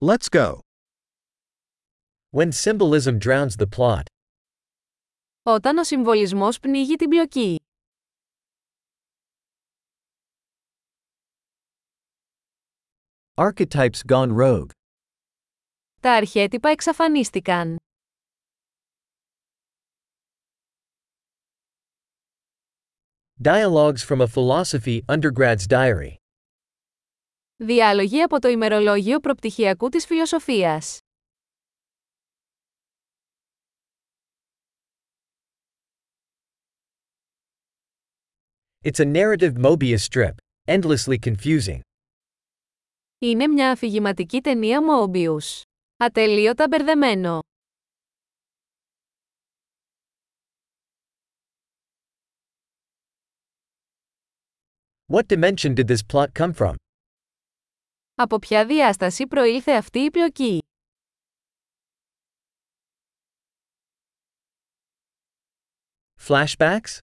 Let's go. When symbolism drowns the plot. Όταν ο συμβολισμός πνίγει την πλοκή. Archetypes gone rogue. Τα αρχέτυπα εξαφανίστηκαν. Dialogues from a Philosophy Undergrad's Diary. Διάλογοι από το ημερολόγιο προπτυχιακού της φιλοσοφίας. It's a narrative Mobius strip, endlessly confusing. Είναι μια αφηγηματική ταινία Mobius. Ατελείωτα μπερδεμένο. What dimension did this plot come from? Από ποια διάσταση προήλθε αυτή η πλοκή; Flashbacks?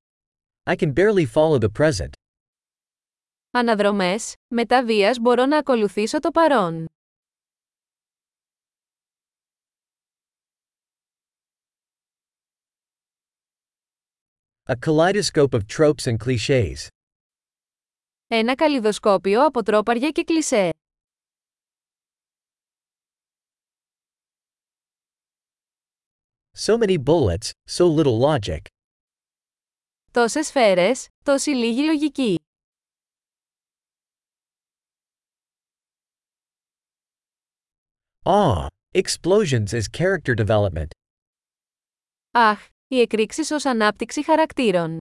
I can barely follow the present. Αναδρομές, μετά βίας μπορώ να ακολουθήσω το παρόν. A kaleidoscope of tropes and clichés. Ένα καλλιδοσκόπιο από τρόπαρια και κλισέ. So many bullets, so little logic. Τόσες σφαίρες, τόση λίγη λογική. Ah, explosions as character development. Αχ, οι εκρήξεις ως ανάπτυξη χαρακτήρων.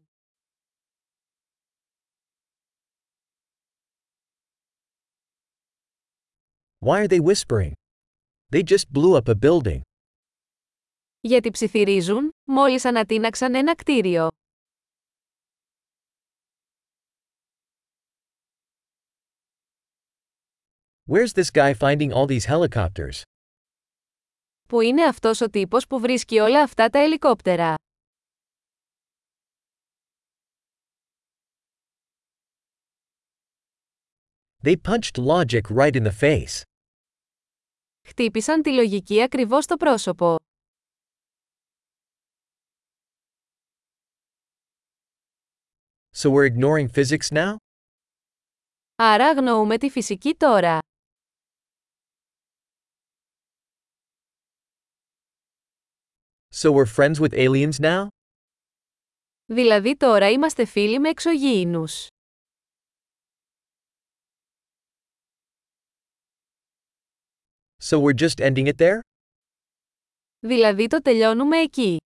Why are they whispering? They just blew up a building. Γιατί ψιθυρίζουν, μόλις ανατείναξαν ένα κτίριο. Where's this guy finding all these helicopters? Πού είναι αυτός ο τύπος που βρίσκει όλα αυτά τα ελικόπτερα; They punched logic right in the face. Χτύπησαν τη λογική ακριβώς στο πρόσωπο. So we're ignoring physics now? Άρα αγνοούμε τη φυσική τώρα. So we're friends with aliens now? Δηλαδή τώρα είμαστε φίλοι με εξωγήινους. So we're just ending it there? Δηλαδή το τελειώνουμε εκεί.